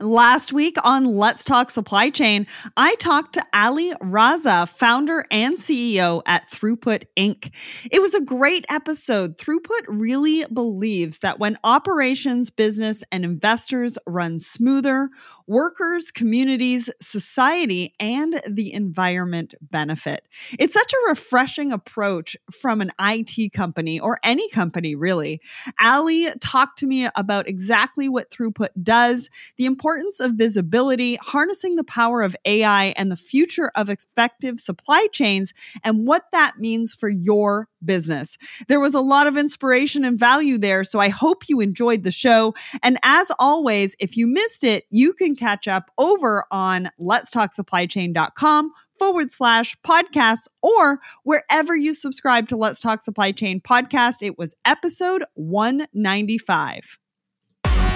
Last week on Let's Talk Supply Chain, I talked to Ali Raza, founder and CEO at Throughput Inc. It was a great episode. Throughput really believes that when operations, business, and investors run smoother, workers, communities, society, and the environment benefit. It's such a refreshing approach from an IT company or any company, really. Ali talked to me about exactly what Throughput does, the importance of visibility, harnessing the power of AI, and the future of effective supply chains, and what that means for your business. There was a lot of inspiration and value there, so I hope you enjoyed the show. And as always, if you missed it, you can catch up over on letstalksupplychain.com forward slash podcast or wherever you subscribe to Let's Talk Supply Chain podcast. It was episode 195.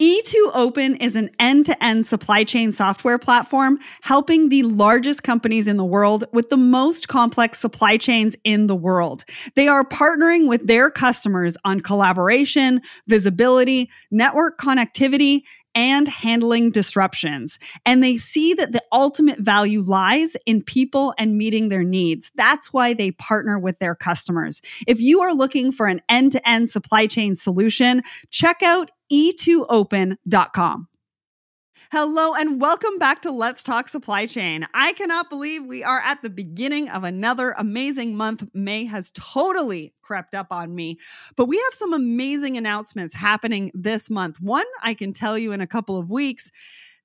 E2open is an end to end supply chain software platform helping the largest companies in the world with the most complex supply chains in the world. They are partnering with their customers on collaboration, visibility, network connectivity, and handling disruptions. And they see that the ultimate value lies in people and meeting their needs. That's why they partner with their customers. If you are looking for an end to end supply chain solution, check out e2open.com. Hello and welcome back to Let's Talk Supply Chain. I cannot believe we are at the beginning of another amazing month. May has totally crept up on me, but we have some amazing announcements happening this month. One I can tell you in a couple of weeks.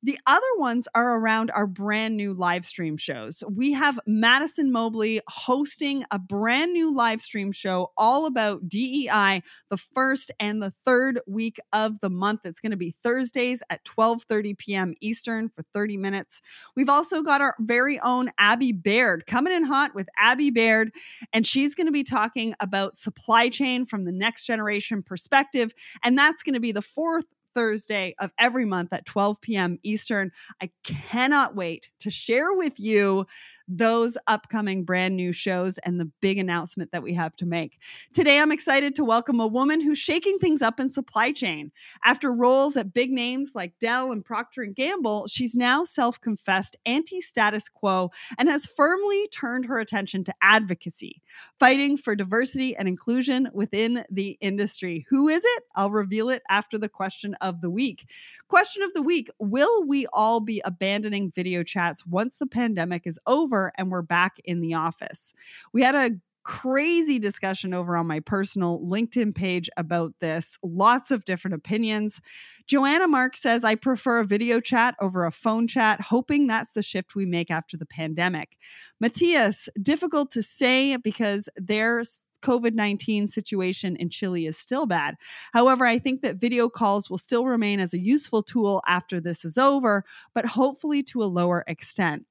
The other ones are around our brand new live stream shows. We have Madison Mobley hosting a brand new live stream show all about DEI the first and the third week of the month. It's going to be Thursdays at 12:30 p.m. Eastern for 30 minutes. We've also got our very own Abby Baird coming in hot with Abby Baird and she's going to be talking about supply chain from the next generation perspective and that's going to be the fourth Thursday of every month at 12 p.m. Eastern. I cannot wait to share with you those upcoming brand new shows and the big announcement that we have to make. Today, I'm excited to welcome a woman who's shaking things up in supply chain. After roles at big names like Dell and Procter & Gamble, she's now self-confessed anti-status quo and has firmly turned her attention to advocacy, fighting for diversity and inclusion within the industry. Who is it? I'll reveal it after the question of the week. Question of the week Will we all be abandoning video chats once the pandemic is over and we're back in the office? We had a crazy discussion over on my personal LinkedIn page about this. Lots of different opinions. Joanna Mark says, I prefer a video chat over a phone chat, hoping that's the shift we make after the pandemic. Matthias, difficult to say because there's COVID 19 situation in Chile is still bad. However, I think that video calls will still remain as a useful tool after this is over, but hopefully to a lower extent.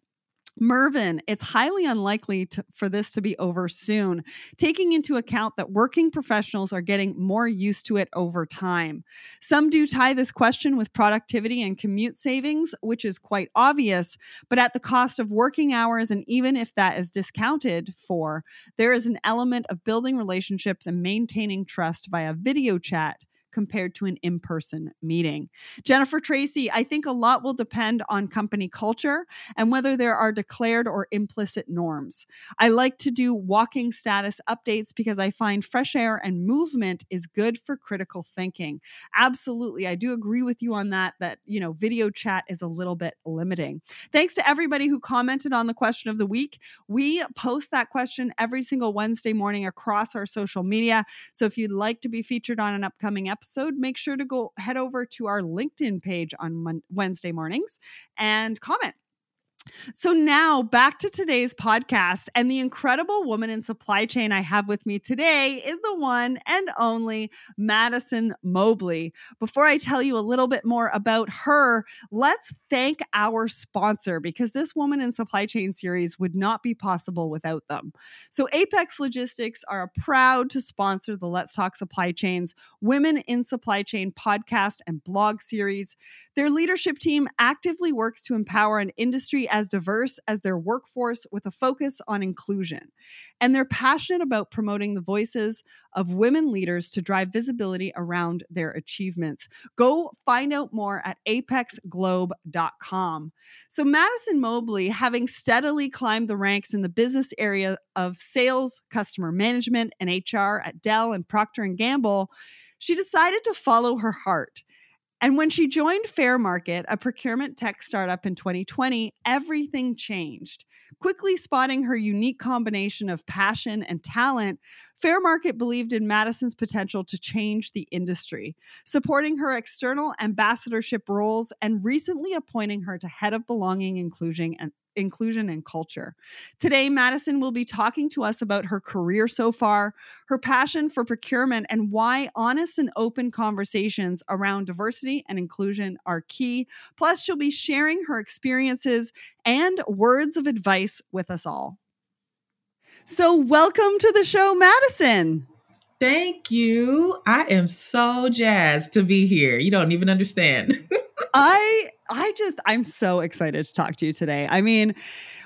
Mervyn, it's highly unlikely to, for this to be over soon, taking into account that working professionals are getting more used to it over time. Some do tie this question with productivity and commute savings, which is quite obvious, but at the cost of working hours, and even if that is discounted for, there is an element of building relationships and maintaining trust via video chat compared to an in person meeting. Jennifer Tracy, I think a lot will depend on company culture and whether there are declared or implicit norms. I like to do walking status updates because I find fresh air and movement is good for critical thinking. Absolutely. I do agree with you on that, that, you know, video chat is a little bit limiting. Thanks to everybody who commented on the question of the week. We post that question every single Wednesday morning across our social media. So if you'd like to be featured on an upcoming episode, episode, make sure to go head over to our LinkedIn page on Wednesday mornings and comment. So, now back to today's podcast. And the incredible woman in supply chain I have with me today is the one and only Madison Mobley. Before I tell you a little bit more about her, let's thank our sponsor because this Woman in Supply Chain series would not be possible without them. So, Apex Logistics are proud to sponsor the Let's Talk Supply Chains Women in Supply Chain podcast and blog series. Their leadership team actively works to empower an industry as diverse as their workforce with a focus on inclusion. And they're passionate about promoting the voices of women leaders to drive visibility around their achievements. Go find out more at apexglobe.com. So, Madison Mobley, having steadily climbed the ranks in the business area of sales, customer management, and HR at Dell and Procter and Gamble, she decided to follow her heart and when she joined Fairmarkit, a procurement tech startup in 2020, everything changed. Quickly spotting her unique combination of passion and talent, Fairmarkit believed in Madison's potential to change the industry, supporting her external ambassadorship roles and recently appointing her to head of belonging, inclusion, and inclusion and culture. Today, Madison will be talking to us about her career so far, her passion for procurement, and why honest and open conversations around diversity and inclusion are key. Plus, she'll be sharing her experiences and words of advice with us all. So, welcome to the show, Madison. Thank you. I am so jazzed to be here. You don't even understand. I I just I'm so excited to talk to you today. I mean,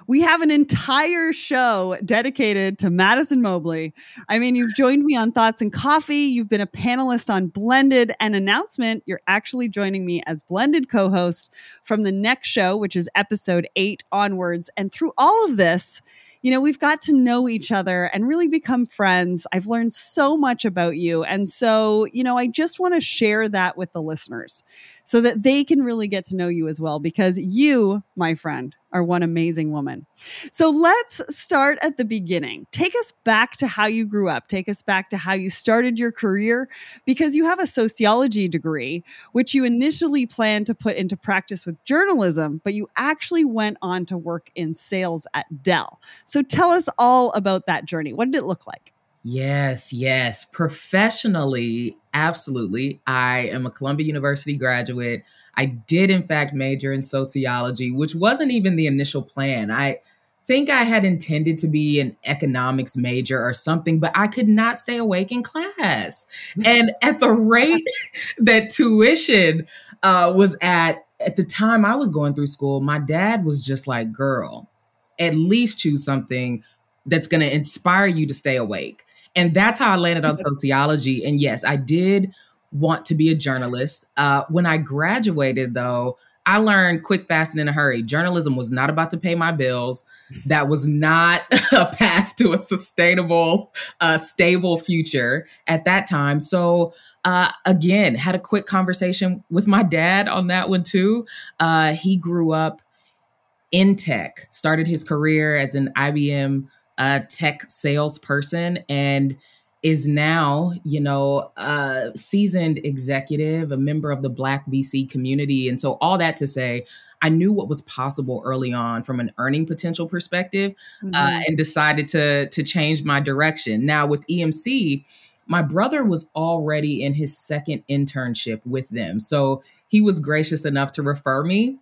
we have an entire show dedicated to Madison Mobley. I mean, you've joined me on Thoughts and Coffee, you've been a panelist on Blended and announcement, you're actually joining me as Blended co-host from the next show, which is episode 8 onwards. And through all of this, you know, we've got to know each other and really become friends. I've learned so much about you. And so, you know, I just want to share that with the listeners so that they can really get to know you as well, because you, my friend, are one amazing woman. So let's start at the beginning. Take us back to how you grew up. Take us back to how you started your career because you have a sociology degree, which you initially planned to put into practice with journalism, but you actually went on to work in sales at Dell. So tell us all about that journey. What did it look like? Yes, yes. Professionally, absolutely. I am a Columbia University graduate. I did, in fact, major in sociology, which wasn't even the initial plan. I think I had intended to be an economics major or something, but I could not stay awake in class. And at the rate that tuition uh, was at, at the time I was going through school, my dad was just like, girl, at least choose something that's going to inspire you to stay awake. And that's how I landed on sociology. And yes, I did want to be a journalist. Uh, when I graduated, though, I learned quick, fast, and in a hurry. Journalism was not about to pay my bills. That was not a path to a sustainable, uh, stable future at that time. So, uh, again, had a quick conversation with my dad on that one too. Uh, he grew up in tech, started his career as an IBM uh, tech salesperson, and is now, you know, a seasoned executive, a member of the Black VC community. And so, all that to say, I knew what was possible early on from an earning potential perspective uh, mm-hmm. uh, and decided to, to change my direction. Now, with EMC, my brother was already in his second internship with them. So, he was gracious enough to refer me.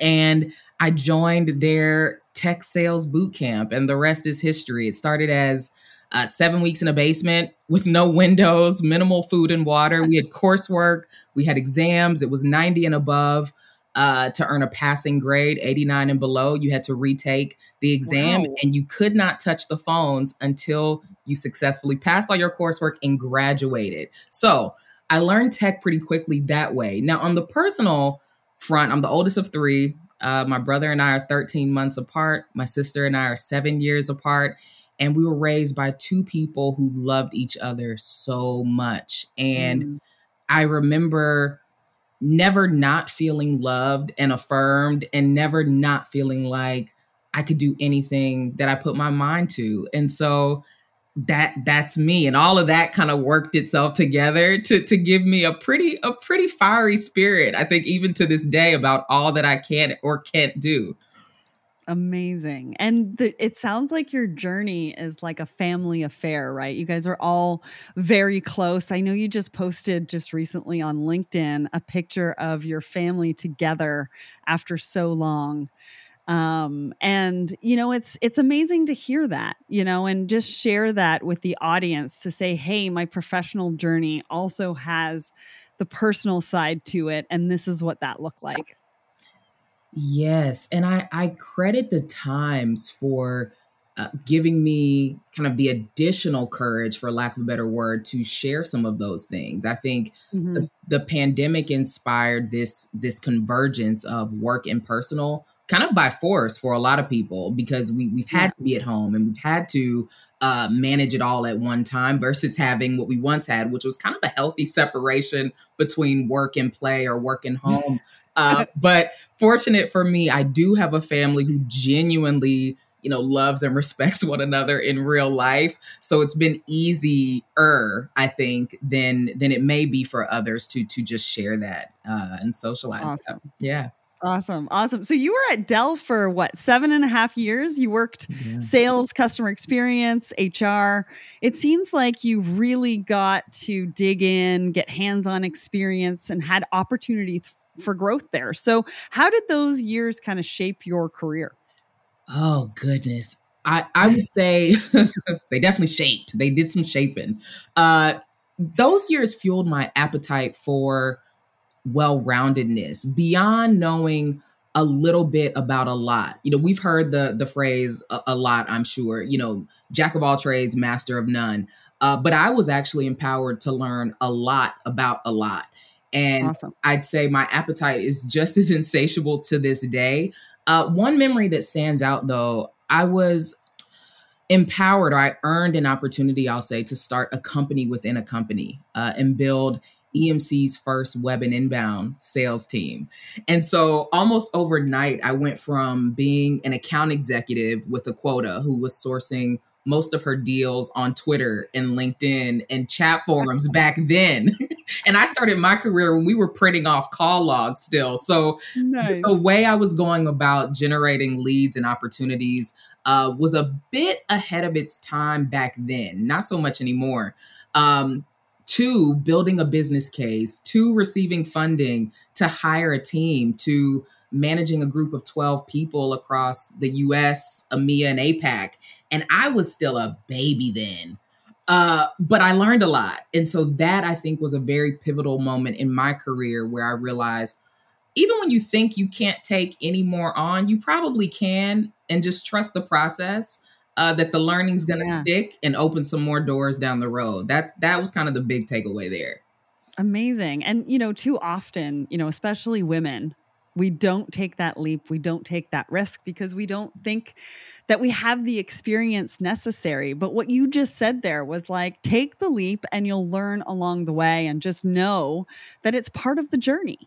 And I joined their tech sales boot camp, and the rest is history. It started as uh, seven weeks in a basement with no windows, minimal food and water. We had coursework, we had exams. It was 90 and above uh, to earn a passing grade, 89 and below. You had to retake the exam, wow. and you could not touch the phones until you successfully passed all your coursework and graduated. So I learned tech pretty quickly that way. Now, on the personal front, I'm the oldest of three. Uh, my brother and I are 13 months apart. My sister and I are seven years apart and we were raised by two people who loved each other so much and mm. i remember never not feeling loved and affirmed and never not feeling like i could do anything that i put my mind to and so that that's me and all of that kind of worked itself together to to give me a pretty a pretty fiery spirit i think even to this day about all that i can or can't do Amazing. And the, it sounds like your journey is like a family affair, right? You guys are all very close. I know you just posted just recently on LinkedIn a picture of your family together after so long. Um, and you know, it's it's amazing to hear that, you know, and just share that with the audience to say, "Hey, my professional journey also has the personal side to it and this is what that looked like." Yes, and I I credit the Times for uh, giving me kind of the additional courage, for lack of a better word, to share some of those things. I think mm-hmm. the, the pandemic inspired this this convergence of work and personal kind of by force for a lot of people because we we've had yeah. to be at home and we've had to uh, manage it all at one time versus having what we once had, which was kind of a healthy separation between work and play or work and home. Uh, but fortunate for me, I do have a family who genuinely, you know, loves and respects one another in real life. So it's been easier, I think, than than it may be for others to to just share that uh, and socialize. Awesome. That. Yeah. Awesome. Awesome. So you were at Dell for what, seven and a half years? You worked yeah. sales, customer experience, HR. It seems like you really got to dig in, get hands on experience, and had opportunity for growth there. So, how did those years kind of shape your career? Oh, goodness. I, I would say they definitely shaped. They did some shaping. Uh, those years fueled my appetite for well roundedness beyond knowing a little bit about a lot. You know, we've heard the the phrase a, a lot, I'm sure, you know, jack of all trades, master of none. Uh, but I was actually empowered to learn a lot about a lot. And awesome. I'd say my appetite is just as insatiable to this day. Uh, one memory that stands out though, I was empowered or I earned an opportunity, I'll say, to start a company within a company uh, and build EMC's first web and inbound sales team. And so almost overnight, I went from being an account executive with a quota who was sourcing most of her deals on Twitter and LinkedIn and chat forums back then. and I started my career when we were printing off call logs still. So nice. the way I was going about generating leads and opportunities uh, was a bit ahead of its time back then, not so much anymore. Um, two, building a business case, two, receiving funding to hire a team, to managing a group of 12 people across the US, EMEA, and APAC. And I was still a baby then. Uh, but I learned a lot. And so that I think was a very pivotal moment in my career where I realized even when you think you can't take any more on, you probably can and just trust the process. Uh, that the learning's gonna yeah. stick and open some more doors down the road. That's that was kind of the big takeaway there. Amazing. And you know, too often, you know, especially women, we don't take that leap we don't take that risk because we don't think that we have the experience necessary but what you just said there was like take the leap and you'll learn along the way and just know that it's part of the journey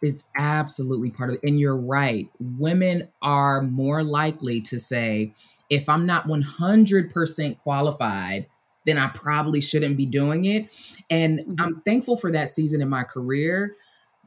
it's absolutely part of it and you're right women are more likely to say if i'm not 100% qualified then i probably shouldn't be doing it and mm-hmm. i'm thankful for that season in my career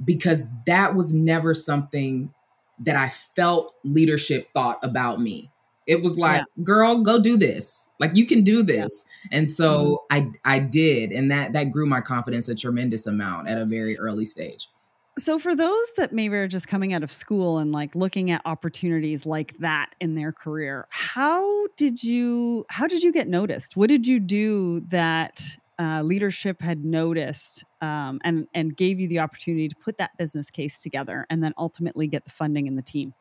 because that was never something that I felt leadership thought about me. It was like, yeah. girl, go do this. Like you can do this. Yeah. And so mm-hmm. I I did and that that grew my confidence a tremendous amount at a very early stage. So for those that maybe are just coming out of school and like looking at opportunities like that in their career, how did you how did you get noticed? What did you do that uh, leadership had noticed um, and and gave you the opportunity to put that business case together and then ultimately get the funding and the team?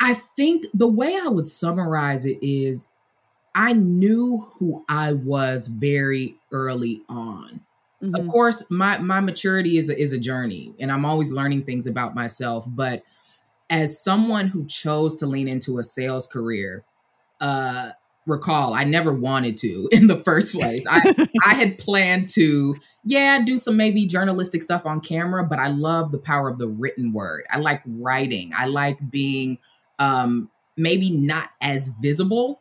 I think the way I would summarize it is I knew who I was very early on. Mm-hmm. Of course, my my maturity is a, is a journey, and I'm always learning things about myself. But as someone who chose to lean into a sales career, uh, recall I never wanted to in the first place. I I had planned to yeah, do some maybe journalistic stuff on camera, but I love the power of the written word. I like writing. I like being um maybe not as visible.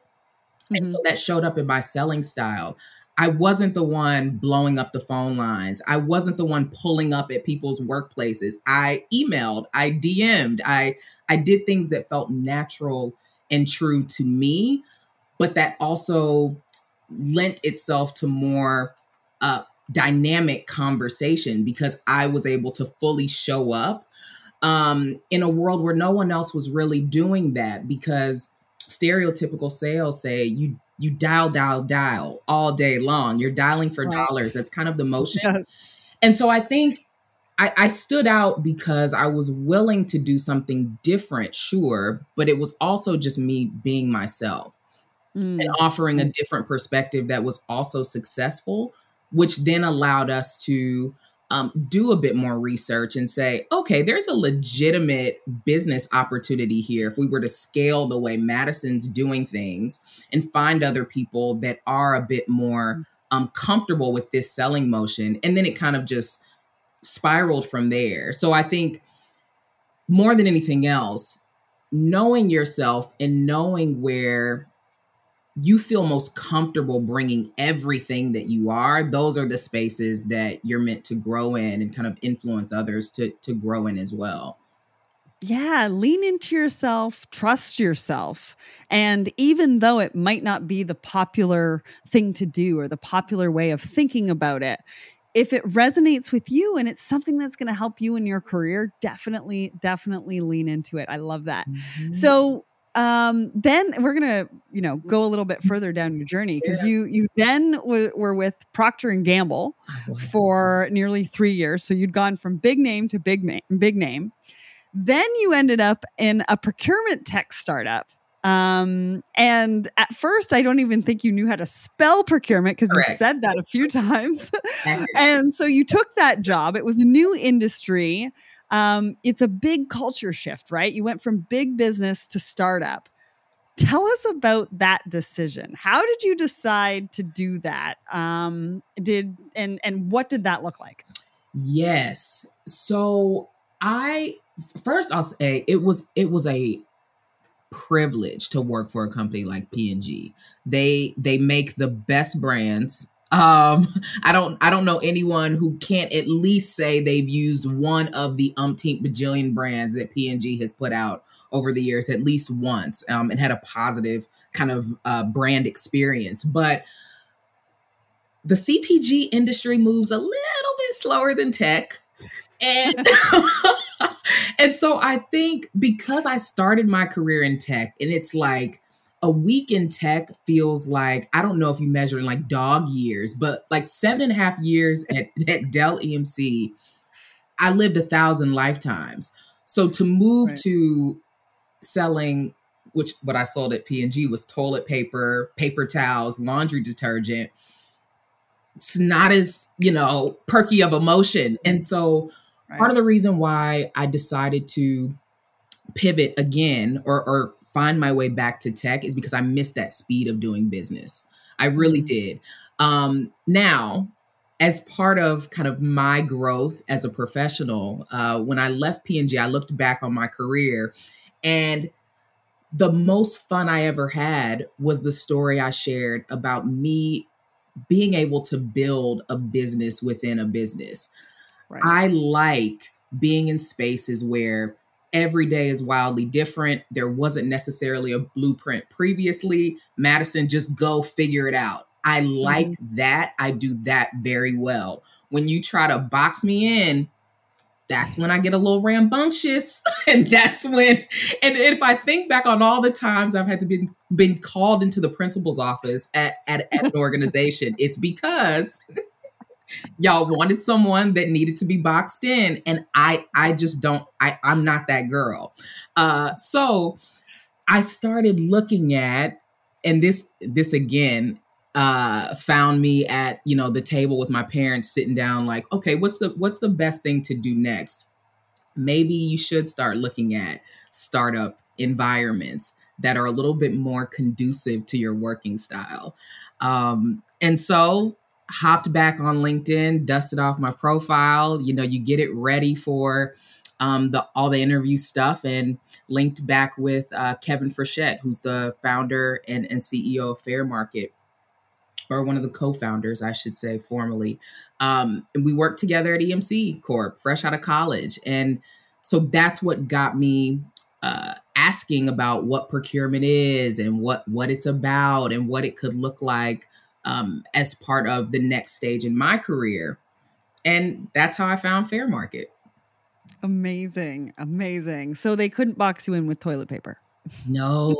Mm-hmm. And so mm-hmm. that showed up in my selling style. I wasn't the one blowing up the phone lines. I wasn't the one pulling up at people's workplaces. I emailed, I DM'd, I I did things that felt natural and true to me, but that also lent itself to more uh, dynamic conversation because I was able to fully show up um, in a world where no one else was really doing that because stereotypical sales say you you dial dial dial all day long you're dialing for right. dollars that's kind of the motion yes. and so i think I, I stood out because i was willing to do something different sure but it was also just me being myself mm. and offering a mm. different perspective that was also successful which then allowed us to um, do a bit more research and say, okay, there's a legitimate business opportunity here if we were to scale the way Madison's doing things and find other people that are a bit more um, comfortable with this selling motion. And then it kind of just spiraled from there. So I think more than anything else, knowing yourself and knowing where you feel most comfortable bringing everything that you are those are the spaces that you're meant to grow in and kind of influence others to to grow in as well yeah, lean into yourself, trust yourself. And even though it might not be the popular thing to do or the popular way of thinking about it, if it resonates with you and it's something that's going to help you in your career, definitely, definitely lean into it. I love that. Mm-hmm. So, um then we're gonna you know go a little bit further down your journey because yeah. you you then w- were with procter and gamble for nearly three years. So you'd gone from big name to big name big name. Then you ended up in a procurement tech startup um, and at first, I don't even think you knew how to spell procurement because you said that a few times. and so you took that job. It was a new industry um, it's a big culture shift, right? You went from big business to startup. Tell us about that decision. How did you decide to do that? Um, did and and what did that look like? Yes. So I first I'll say it was it was a privilege to work for a company like P&G. They they make the best brands um, I don't I don't know anyone who can't at least say they've used one of the umpteen bajillion brands that P&G has put out over the years at least once um, and had a positive kind of uh, brand experience. But the CPG industry moves a little bit slower than tech. And and so I think because I started my career in tech and it's like a week in tech feels like I don't know if you measure in like dog years, but like seven and a half years at, at Dell EMC, I lived a thousand lifetimes. So to move right. to selling, which what I sold at P&G was toilet paper, paper towels, laundry detergent. It's not as, you know, perky of emotion. And so right. part of the reason why I decided to pivot again or, or find my way back to tech is because I missed that speed of doing business. I really mm-hmm. did. Um, now, as part of kind of my growth as a professional, uh, when I left P&G, I looked back on my career and the most fun I ever had was the story I shared about me being able to build a business within a business. Right. I like being in spaces where every day is wildly different. There wasn't necessarily a blueprint previously. Madison, just go figure it out. I like mm-hmm. that. I do that very well. When you try to box me in, that's when I get a little rambunctious. and that's when, and if I think back on all the times I've had to be been called into the principal's office at, at, at an organization, it's because y'all wanted someone that needed to be boxed in and i i just don't i i'm not that girl. Uh so i started looking at and this this again uh found me at you know the table with my parents sitting down like okay what's the what's the best thing to do next? Maybe you should start looking at startup environments that are a little bit more conducive to your working style. Um and so hopped back on LinkedIn, dusted off my profile. You know, you get it ready for um, the all the interview stuff, and linked back with uh, Kevin Frechette, who's the founder and, and CEO of Fairmarkit or one of the co-founders, I should say, formally. Um, and we worked together at EMC Corp, fresh out of college, and so that's what got me uh, asking about what procurement is and what what it's about and what it could look like um, as part of the next stage in my career. And that's how I found Fairmarkit. Amazing, amazing. So they couldn't box you in with toilet paper. No.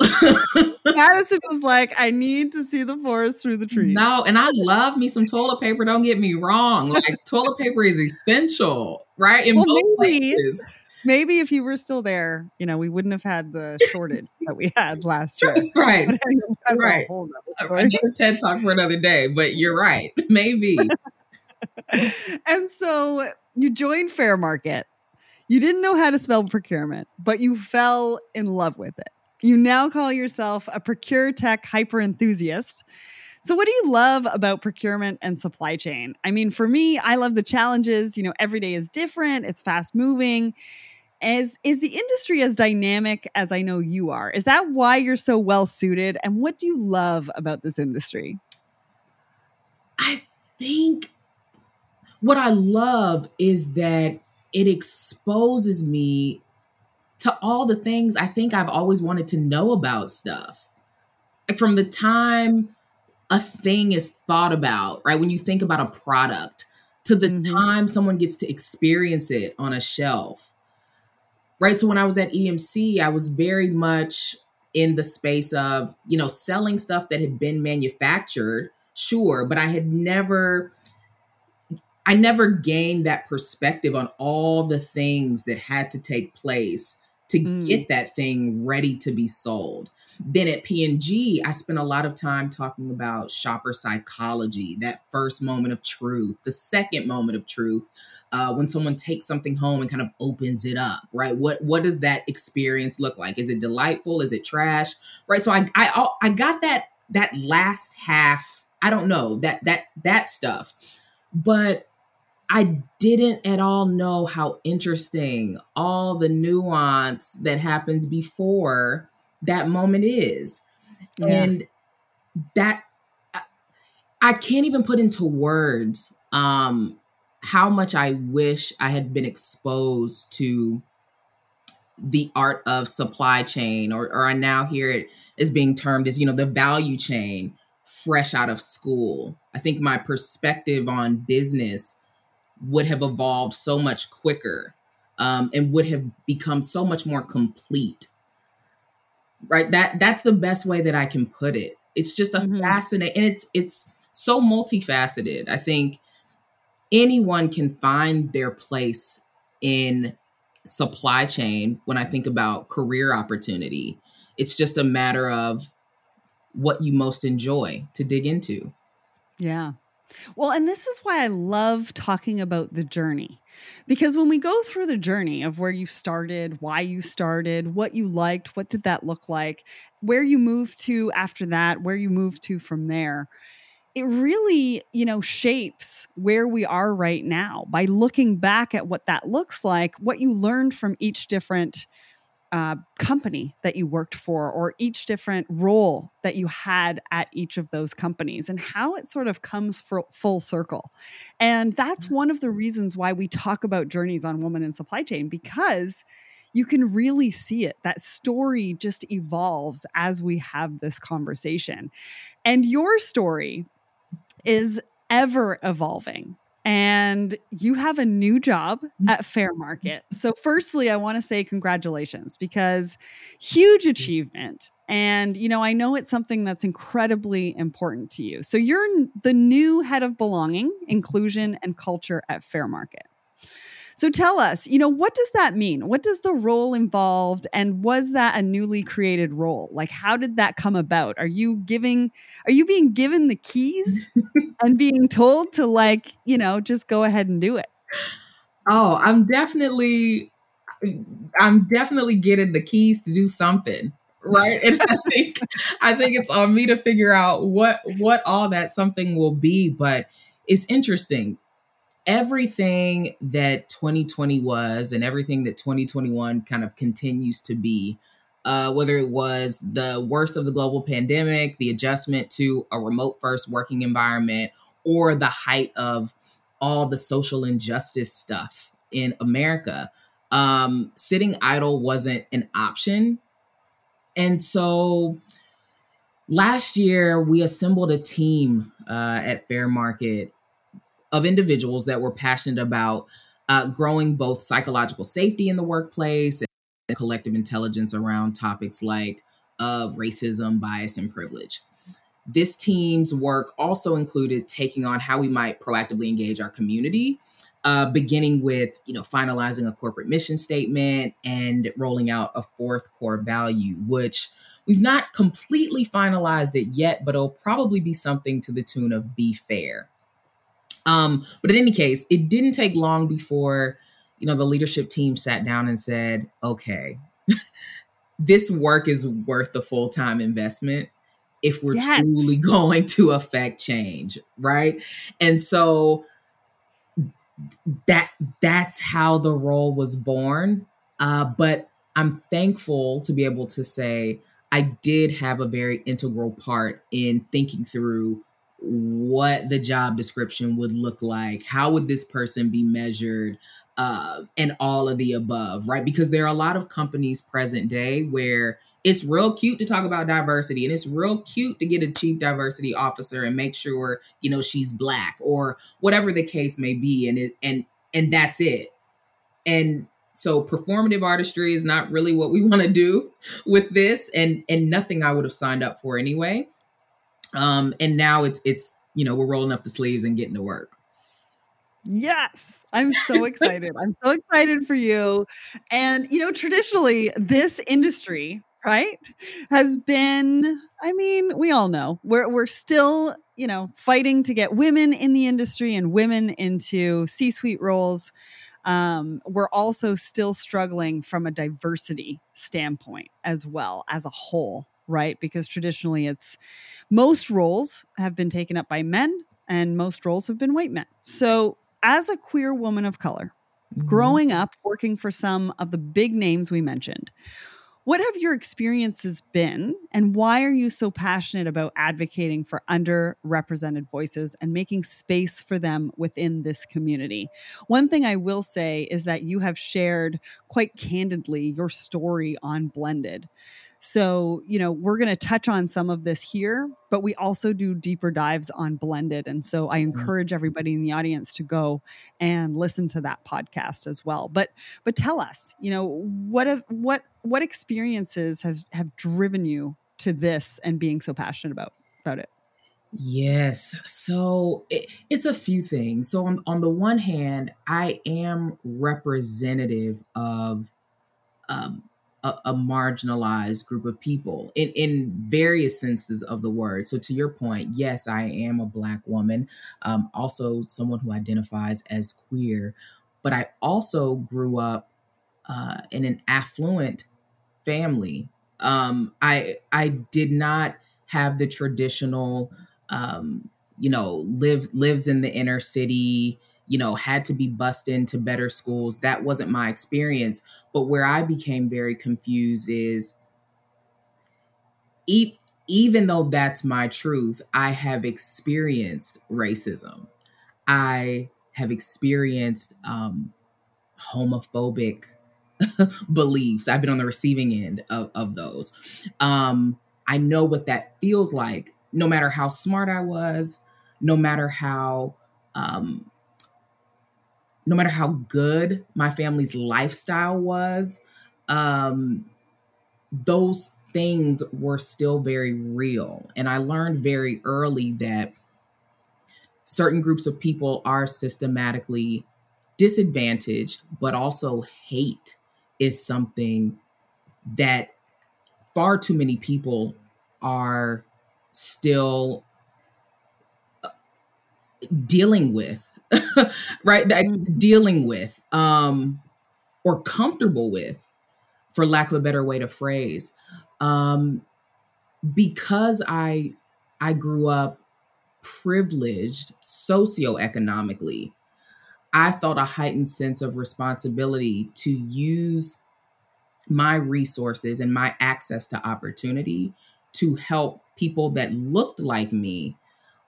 Madison was like, I need to see the forest through the trees. No, and I love me some toilet paper. Don't get me wrong. Like toilet paper is essential, right? In well, both maybe, places. Maybe if you were still there, you know, we wouldn't have had the shortage that we had last year. right. right. Another TED talk for another day, but you're right. Maybe. and so you joined Fairmarkit. You didn't know how to spell procurement, but you fell in love with it. You now call yourself a procure tech hyper enthusiast. So, what do you love about procurement and supply chain? I mean, for me, I love the challenges. You know, every day is different, it's fast moving. Is, is the industry as dynamic as I know you are? Is that why you're so well suited? And what do you love about this industry? I think what I love is that it exposes me to all the things I think I've always wanted to know about stuff. Like from the time a thing is thought about, right? When you think about a product, to the mm-hmm. time someone gets to experience it on a shelf. Right. So when I was at EMC, I was very much in the space of, you know, selling stuff that had been manufactured, sure, but I had never I never gained that perspective on all the things that had to take place to mm. get that thing ready to be sold. Then at P&G, I spent a lot of time talking about shopper psychology, that first moment of truth, the second moment of truth, uh, when someone takes something home and kind of opens it up, right? What what does that experience look like? Is it delightful? Is it trash? Right. So I I I got that that last half. I don't know that that that stuff, but I didn't at all know how interesting all the nuance that happens before that moment is. Yeah. And that I can't even put into words um, how much I wish I had been exposed to the art of supply chain, or, or I now hear it is being termed as, you know, the value chain fresh out of school. I think my perspective on business would have evolved so much quicker um, and would have become so much more complete right that that's the best way that i can put it it's just a mm-hmm. fascinating and it's it's so multifaceted i think anyone can find their place in supply chain when i think about career opportunity. It's just a matter of what you most enjoy to dig into. Yeah. Well, and this is why I love talking about the journey. Because when we go through the journey of where you started, why you started, what you liked, what did that look like, where you moved to after that, where you moved to from there, it really, you know, shapes where we are right now by looking back at what that looks like, what you learned from each different uh, company that you worked for or each different role that you had at each of those companies and how it sort of comes for full circle. And that's mm-hmm. one of the reasons why we talk about journeys on woman in supply chain because you can really see it. That story just evolves as we have this conversation. And your story is ever evolving and you have a new job mm. at Fairmarkit. So, firstly, I want to say congratulations because huge achievement. And, you know, I know it's something that's incredibly important to you. So, you're the new head of belonging, inclusion, and culture at Fairmarkit. So tell us, you know, what does that mean? What does the role involved and was that a newly created role? Like how did that come about? Are you giving are you being given the keys and being told to like, you know, just go ahead and do it? Oh, I'm definitely I'm definitely getting the keys to do something right and i think i think it's on me to figure out what what all that something will be but it's interesting everything that 2020 was and everything that 2021 kind of continues to be uh, whether it was the worst of the global pandemic, the adjustment to a remote first working environment, or the height of all the social injustice stuff in America. Um, sitting idle wasn't an option. And so last year, we assembled a team uh, at Fairmarkit of individuals that were passionate about uh, growing both psychological safety in the workplace and collective intelligence around topics like uh, racism, bias, and privilege. This team's work also included taking on how we might proactively engage our community, uh, beginning with you know finalizing a corporate mission statement and rolling out a fourth core value, which we've not completely finalized it yet, but it'll probably be something to the tune of "Be fair." Um, but in any case, it didn't take long before you know the leadership team sat down and said, "Okay, this work is worth the full time investment." if we're yes. truly going to affect change, right? And so that that's how the role was born. Uh, but I'm thankful to be able to say I did have a very integral part in thinking through what the job description would look like. How would this person be measured? Uh, and all of the above, right? Because there are a lot of companies present day where it's real cute to talk about diversity and it's real cute to get a chief diversity officer and make sure you know she's black or whatever the case may be and it and and that's it and so performative artistry is not really what we want to do with this and and nothing i would have signed up for anyway um and now it's it's you know we're rolling up the sleeves and getting to work Yes, I'm so excited. I'm so excited for you. And, you know, traditionally, this industry right has been i mean we all know we're we're still you know fighting to get women in the industry and women into c-suite roles um, we're also still struggling from a diversity standpoint as well as a whole right because traditionally it's most roles have been taken up by men and most roles have been white men so as a queer woman of color mm-hmm. growing up working for some of the big names we mentioned what have your experiences been, and why are you so passionate about advocating for underrepresented voices and making space for them within this community? One thing I will say is that you have shared quite candidly your story on Blended. So, you know, we're going to touch on some of this here, but we also do deeper dives on blended. And so I mm-hmm. encourage everybody in the audience to go and listen to that podcast as well. But but tell us, you know, what have, what what experiences have have driven you to this and being so passionate about about it? Yes. So it, it's a few things. So on, on the one hand, I am representative of um, a, a, marginalized group of people in, in various senses of the word. So, to your point, yes, I am a Black woman, um, also someone who identifies as queer, but I also grew up uh, in an affluent family. Um, I I did not have the traditional, um, you know, live lives in the inner city you know, had to be bussed into better schools. That wasn't my experience. But where I became very confused is e- even though that's my truth, I have experienced racism. I have experienced um, homophobic beliefs. I've been on the receiving end of, of those. Um, I know what that feels like, no matter how smart I was, no matter how um, no matter how good my family's lifestyle was, um, those things were still very real. And I learned very early that certain groups of people are systematically disadvantaged, but also hate is something that far too many people are still uh, dealing with right? That mm-hmm. dealing with um, or comfortable with, for lack of a better way to phrase. Um, because I I grew up privileged socioeconomically, I felt a heightened sense of responsibility to use my resources and my access to opportunity to help people that looked like me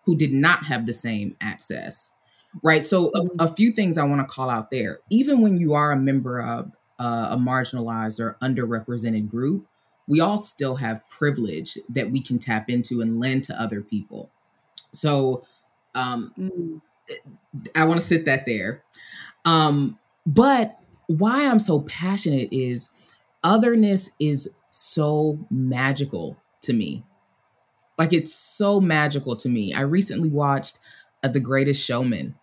who did not have the same access. Right. So, mm-hmm. a, a, few things I want to call out there. Even when you are a member of uh, a marginalized or underrepresented group, we all still have privilege that we can tap into and lend to other people. So, um, mm. I want to sit that there. Um, but why I'm so passionate is otherness is so magical to me. Like it's so magical to me. I recently watched uh, The Greatest Showman.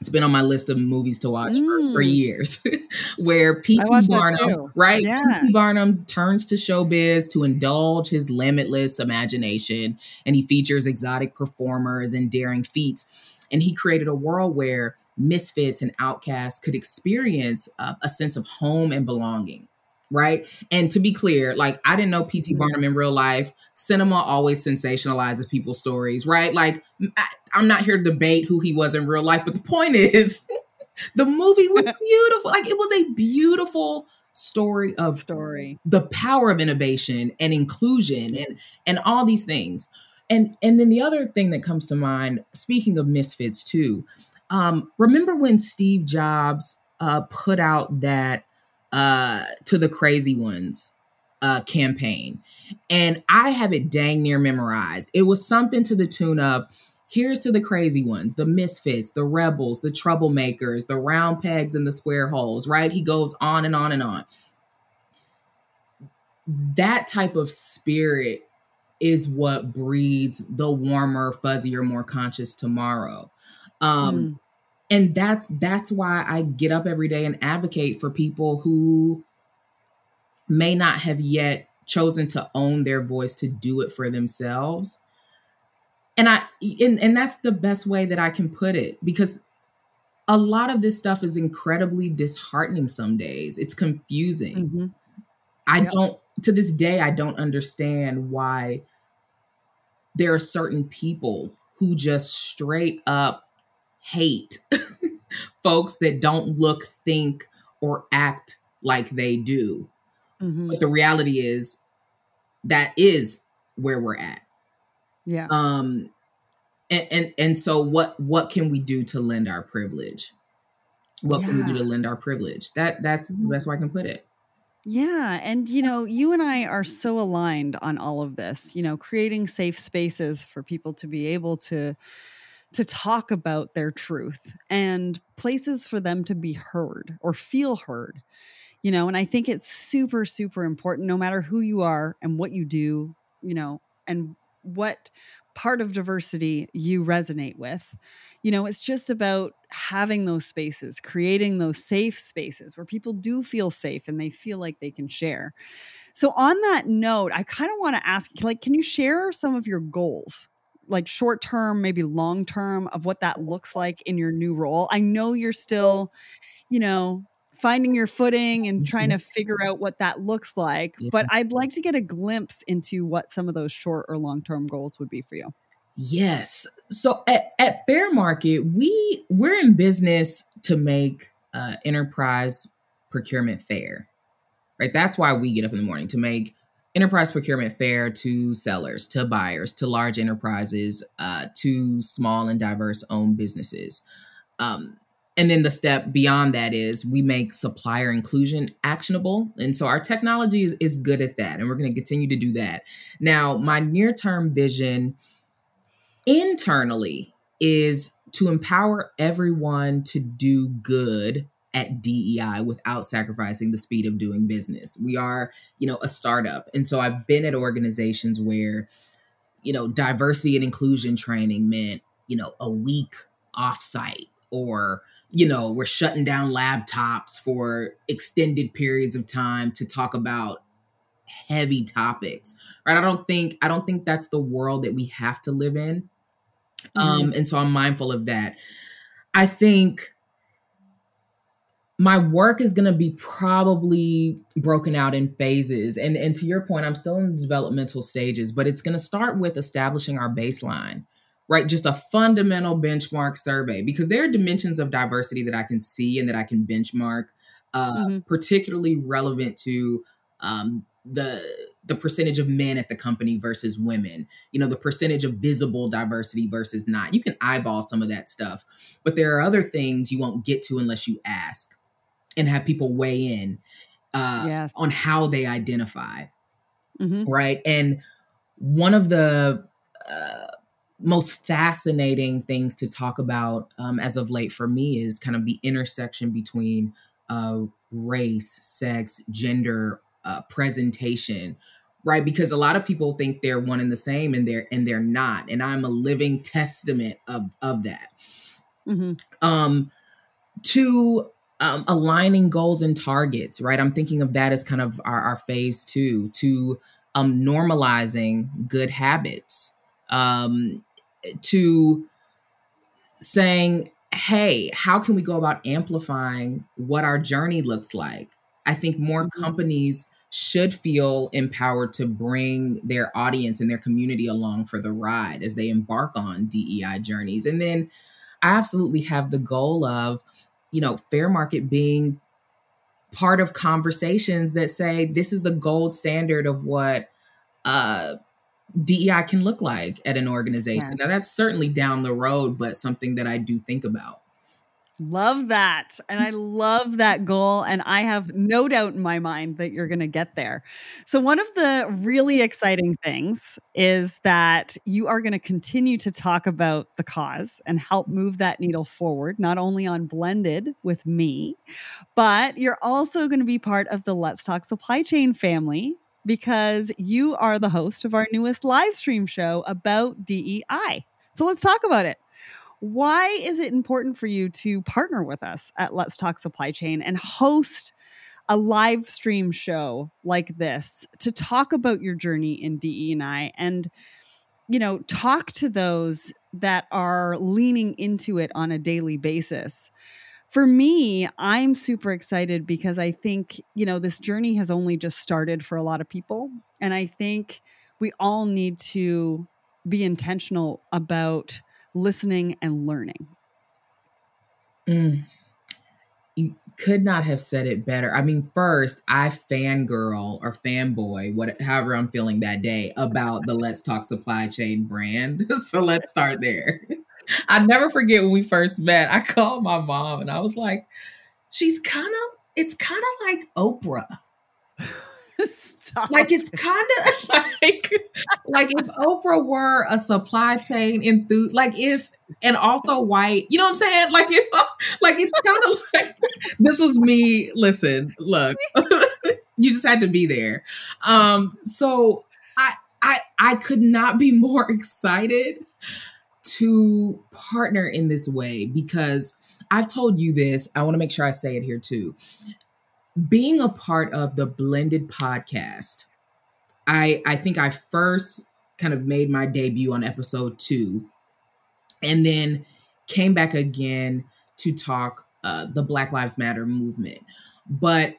It's been on my list of movies to watch mm. for, for, mm. years, where P.T. Barnum, right? Yeah. P.T. Barnum turns to showbiz to indulge his limitless imagination, and he features exotic performers and daring feats. And he created a world where misfits and outcasts could experience uh, a sense of home and belonging right? And to be clear, like I didn't know P.T. Mm-hmm. Barnum in real life. Cinema always sensationalizes people's stories, right? Like I, am not here to debate who he was in real life, but the point is, the movie was beautiful. Like it was a beautiful story of story, the power of innovation and inclusion, and and all these things. And and then the other thing that comes to mind, speaking of misfits too, um, remember when Steve Jobs uh, put out that uh, to the crazy ones uh, campaign. And I have it dang near memorized. It was something to the tune of here's to the crazy ones, the misfits, the rebels, the troublemakers, the round pegs and the square holes, right? He goes on and on and on. That type of spirit is what breeds the warmer, fuzzier, more conscious tomorrow. Um, mm and that's that's why i get up every day and advocate for people who may not have yet chosen to own their voice to do it for themselves and i and, and that's the best way that i can put it because a lot of this stuff is incredibly disheartening some days it's confusing mm-hmm. i yep. don't to this day i don't understand why there are certain people who just straight up hate folks that don't look, think, or act like they do. Mm-hmm. But the reality is that is where we're at. Yeah. Um and and and so what what can we do to lend our privilege? What yeah. can we do to lend our privilege? That that's the best way I can put it. Yeah. And, you know, you and I are so aligned on all of this, you know, creating safe spaces for people to be able to to talk about their truth and places for them to be heard or feel heard. You know, and I think it's super, super important no matter who you are and what you do, you know, and what part of diversity you resonate with. You know, it's just about having those spaces, creating those safe spaces where people do feel safe and they feel like they can share. So, on that note, I kind of want to ask like, can you share some of your goals like short term, maybe long term of what that looks like in your new role? I know you're still, you know, finding your footing and trying mm-hmm. to figure out what that looks like, yeah. but I'd like to get a glimpse into what some of those short or long term goals would be for you. Yes. So at, at Fairmarkit, we we're in business to make uh, enterprise procurement fair, right? That's why we get up in the morning to make enterprise procurement fair to sellers, to buyers, to large enterprises, uh, to small and diverse owned businesses. Um, and then the step beyond that is we make supplier inclusion actionable. And so our technology is, is good at that. And we're going to continue to do that. Now, my near term vision internally is to empower everyone to do good at DEI without sacrificing the speed of doing business. We are, you know, a startup. And so I've been at organizations where, you know, diversity and inclusion training meant, you know, a week offsite or, you know, we're shutting down laptops for extended periods of time to talk about heavy topics. Right? I don't think I don't think that's the world that we have to live in. Mm-hmm. Um and so I'm mindful of that. I think my work is going to be probably broken out in phases. And and to your point i'm still in the developmental stages but it's going to start with establishing our baseline right? Just a fundamental benchmark survey because there are dimensions of diversity that i can see and that i can benchmark uh, mm-hmm. particularly relevant to um, the the percentage of men at the company versus women. You know the percentage of visible diversity versus not. You can eyeball some of that stuff but there are other things you won't get to unless you ask and have people weigh in uh, yes. on how they identify mm-hmm. right and one of the uh, most fascinating things to talk about um, as of late for me is kind of the intersection between uh, race, sex, gender, uh, presentation, right? Because a lot of people think they're one and the same, and they're and they're not. And I'm a living testament of of that. Mm-hmm. Um, to um, aligning goals and targets, right? I'm thinking of that as kind of our, our phase two to um, normalizing good habits, um, to saying, hey, how can we go about amplifying what our journey looks like? I think more mm-hmm. companies should feel empowered to bring their audience and their community along for the ride as they embark on DEI journeys. And then I absolutely have the goal of, you know, Fairmarkit being part of conversations that say this is the gold standard of what uh, DEI can look like at an organization. Yeah. Now, that's certainly down the road, but something that I do think about. Love that. And I love that goal. And I have no doubt in my mind that you're going to get there. So, one of the really exciting things is that you are going to continue to talk about the cause and help move that needle forward, not only on Blended with me, but you're also going to be part of the Let's Talk Supply Chain family because you are the host of our newest live stream show about DEI. So, let's talk about it. Why is it important for you to partner with us at Let's Talk Supply Chain and host a live stream show like this to talk about your journey in DE&I and you know talk to those that are leaning into it on a daily basis? For me, I'm super excited because I think, you know, this journey has only just started for a lot of people and I think we all need to be intentional about listening and learning. Mm. You could not have said it better. I mean, first, I fangirl or fanboy, what however I'm feeling that day about the Let's Talk Supply Chain brand. so let's start there. I never forget when we first met. I called my mom and I was like, she's kind of, it's kind of like Oprah. Like it's kind of like like if Oprah were a supply chain enthusiast, like if and also white, you know what I'm saying? Like you know, like it's kind of like this was me. Listen, look, you just had to be there. Um, so I I I could not be more excited to partner in this way because I've told you this. I want to make sure I say it here too being a part of the blended podcast i i think i first kind of made my debut on episode two and then came back again to talk uh, the black lives matter movement but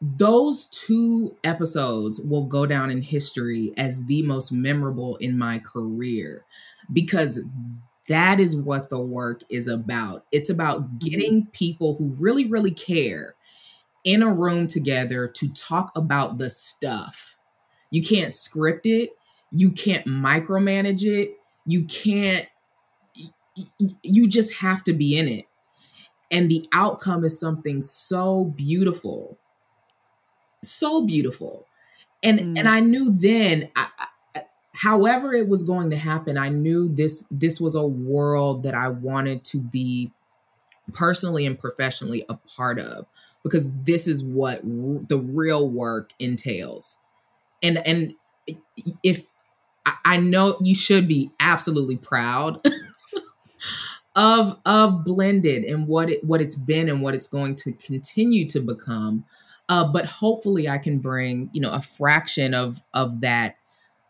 those two episodes will go down in history as the most memorable in my career because that is what the work is about. It's about mm-hmm. getting people who really, really care in a room together to talk about the stuff. You can't script it, you can't micromanage it, you can't, you just have to be in it. And the outcome is something so beautiful. So beautiful. And mm. and I knew then I, I, however it was going to happen, I knew this this was a world that I wanted to be personally and professionally a part of because this is what the real work entails. And and if I know you should be absolutely proud of of blended and what it what it's been and what it's going to continue to become. Uh, but hopefully I can bring, you know, a fraction of of that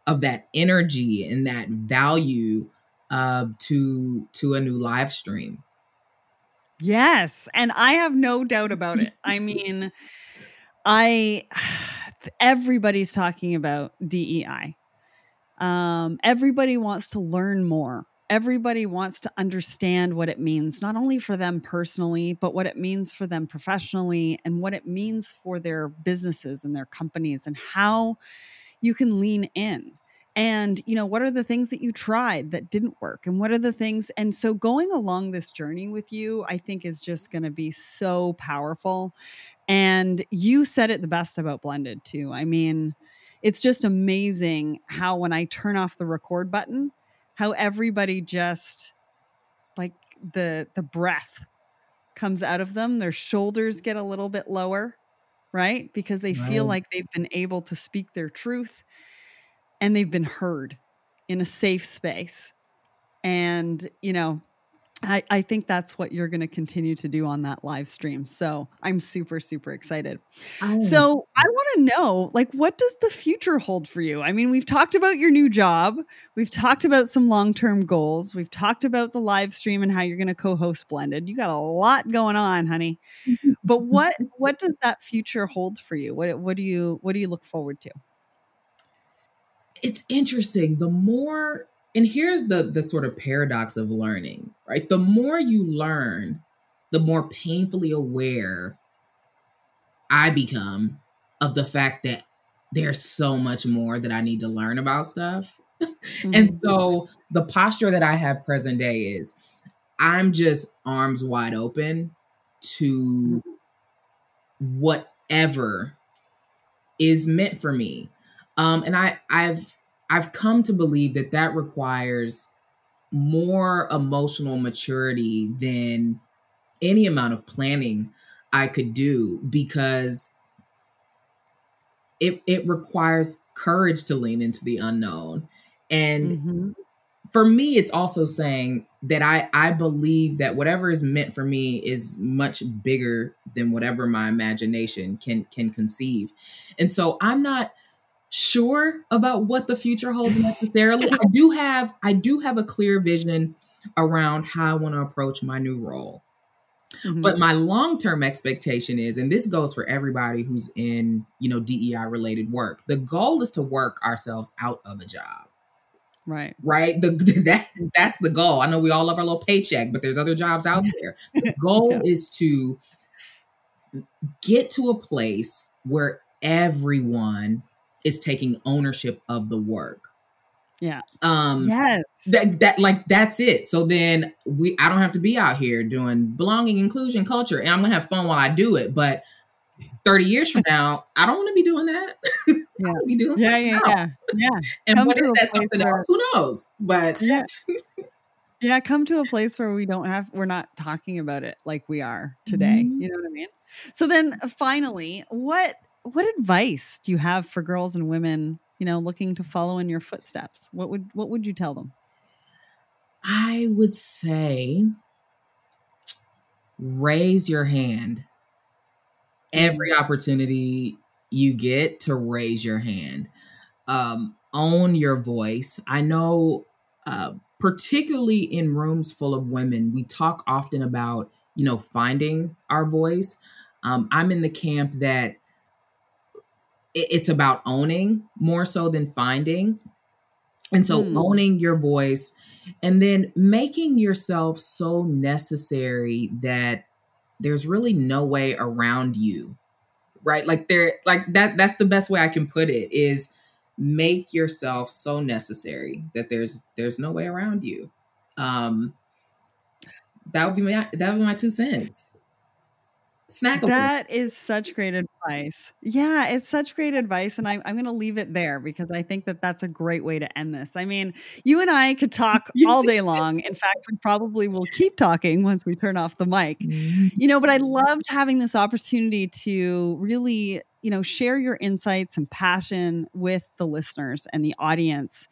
of that energy and that value uh, to to a new live stream. Yes, and I have no doubt about it. I mean, I everybody's talking about DEI. Um, everybody wants to learn more everybody wants to understand what it means, not only for them personally, but what it means for them professionally and what it means for their businesses and their companies and how you can lean in. And, you know, what are the things that you tried that didn't work? And what are the things? And so going along this journey with you, I think is just going to be so powerful. And you said it the best about Blended, too. I mean, it's just amazing how when I turn off the record button, how everybody just like the the breath comes out of them their shoulders get a little bit lower right because they right. feel like they've been able to speak their truth and they've been heard in a safe space and you know I, I think that's what you're going to continue to do on that live stream. So I'm super, super excited. Oh. So I want to know, like, what does the future hold for you? I mean, we've talked about your new job, we've talked about some long term goals, we've talked about the live stream and how you're going to co host Blended. You got a lot going on, honey. but what what does that future hold for you? What what do you what do you look forward to? It's interesting. The more and here's the the sort of paradox of learning right the more you learn the more painfully aware i become of the fact that there's so much more that i need to learn about stuff mm-hmm. and so the posture that i have present day is i'm just arms wide open to whatever is meant for me um and i i've I've come to believe that that requires more emotional maturity than any amount of planning I could do because it it requires courage to lean into the unknown. And mm-hmm. for me it's also saying that I I believe that whatever is meant for me is much bigger than whatever my imagination can can conceive. And so I'm not sure about what the future holds necessarily. I do have I do have a clear vision around how I want to approach my new role. Mm-hmm. But my long-term expectation is and this goes for everybody who's in, you know, DEI related work. The goal is to work ourselves out of a job. Right. Right. The that that's the goal. I know we all love our little paycheck, but there's other jobs out there. The goal yeah. is to get to a place where everyone is taking ownership of the work. Yeah. Um yes. That that like that's it. So then we I don't have to be out here doing belonging, inclusion, culture, and I'm gonna have fun while I do it. But 30 years from now, I don't want to be doing that. Yeah. be doing yeah, yeah, yeah, yeah. And come what is that something where, else? Who knows? But yeah. yeah, come to a place where we don't have we're not talking about it like we are today. Mm-hmm. You know what I mean? So then uh, finally, what what advice do you have for girls and women, you know, looking to follow in your footsteps? What would what would you tell them? I would say raise your hand. Every mm. opportunity you get to raise your hand. Um, own your voice. I know, uh, particularly in rooms full of women, we talk often about, you know, finding our voice. Um, I'm in the camp that it's about owning more so than finding. And so mm. owning your voice and then making yourself so necessary that there's really no way around you. Right? Like there like that that's the best way I can put it is make yourself so necessary that there's there's no way around you. Um that would be my that would be my two cents snackable. That is such great advice. Yeah, it's such great advice. And I, I'm going to leave it there because I think that that's a great way to end this. I mean, you and I could talk all day long. In fact, we probably will keep talking once we turn off the mic. Mm-hmm. You know, but I loved having this opportunity to really you know share your insights and passion with the listeners and the audience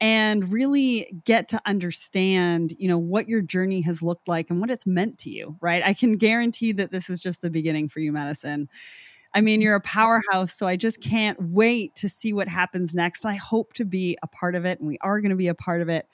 and really get to understand you know what your journey has looked like and what it's meant to you right? I can guarantee that this is just the beginning for you madison. I mean you're a powerhouse so i just can't wait to see what happens next i hope to be a part of it and we are going to be a part of it.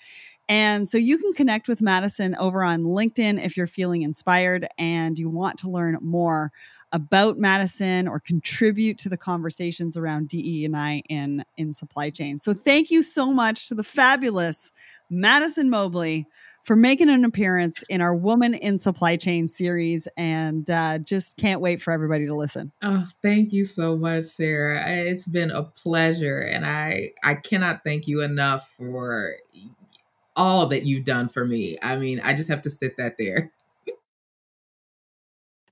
And so you can connect with madison over on linkedin if you're feeling inspired and you want to learn more about Madison or contribute to the conversations around DE and I in in supply chain. So thank you so much to the fabulous Madison Mobley for making an appearance in our Woman in Supply Chain series and uh, just can't wait for everybody to listen. Oh, thank you so much, Sarah. It's been a pleasure and I I cannot thank you enough for all that you've done for me. I mean, I just have to sit that there.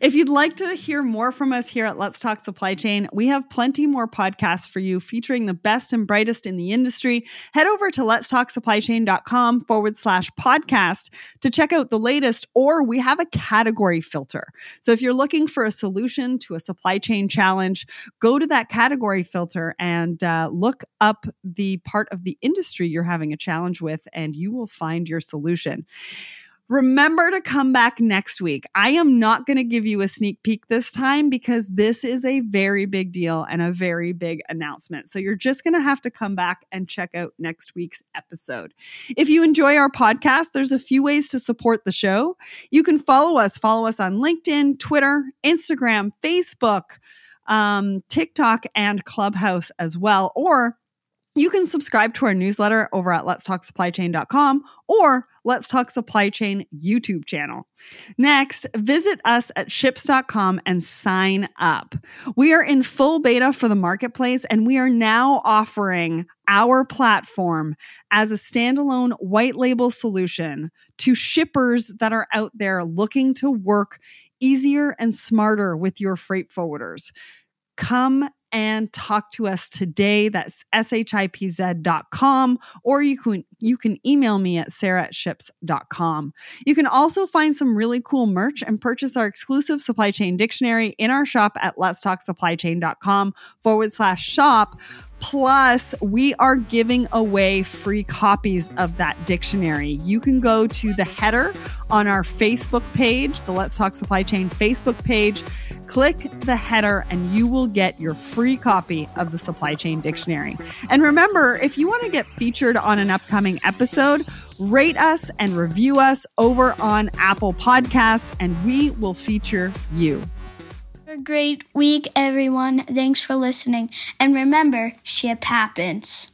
If you'd like to hear more from us here at Let's Talk Supply Chain, we have plenty more podcasts for you featuring the best and brightest in the industry. Head over to letstalksupplychain.com forward slash podcast to check out the latest, or we have a category filter. So if you're looking for a solution to a supply chain challenge, go to that category filter and uh, look up the part of the industry you're having a challenge with, and you will find your solution. Remember to come back next week. I am not going to give you a sneak peek this time because this is a very big deal and a very big announcement. So you're just going to have to come back and check out next week's episode. If you enjoy our podcast, there's a few ways to support the show. You can follow us, follow us on LinkedIn, Twitter, Instagram, Facebook, um, TikTok, and Clubhouse as well. Or you can subscribe to our newsletter over at letstalksupplychain.com or Let's Talk Supply Chain YouTube channel. Next, visit us at shipz.com and sign up. We are in full beta for the marketplace and we are now offering our platform as a standalone white label solution to shippers that are out there looking to work easier and smarter with your freight forwarders. Come and talk to us today. That's shipz.com, or you can you can email me at sarah at shipz.com. You can also find some really cool merch and purchase our exclusive supply chain dictionary in our shop at letstalksupplychain.com forward slash shop. Plus, we are giving away free copies of that dictionary. You can go to the header on our Facebook page, the Let's Talk Supply Chain Facebook page. Click the header, and you will get your free copy of the Supply Chain Dictionary. And remember, if you want to get featured on an upcoming episode, rate us and review us over on Apple Podcasts, and we will feature you Have a great week, everyone. Thanks for listening. And remember, ship happens.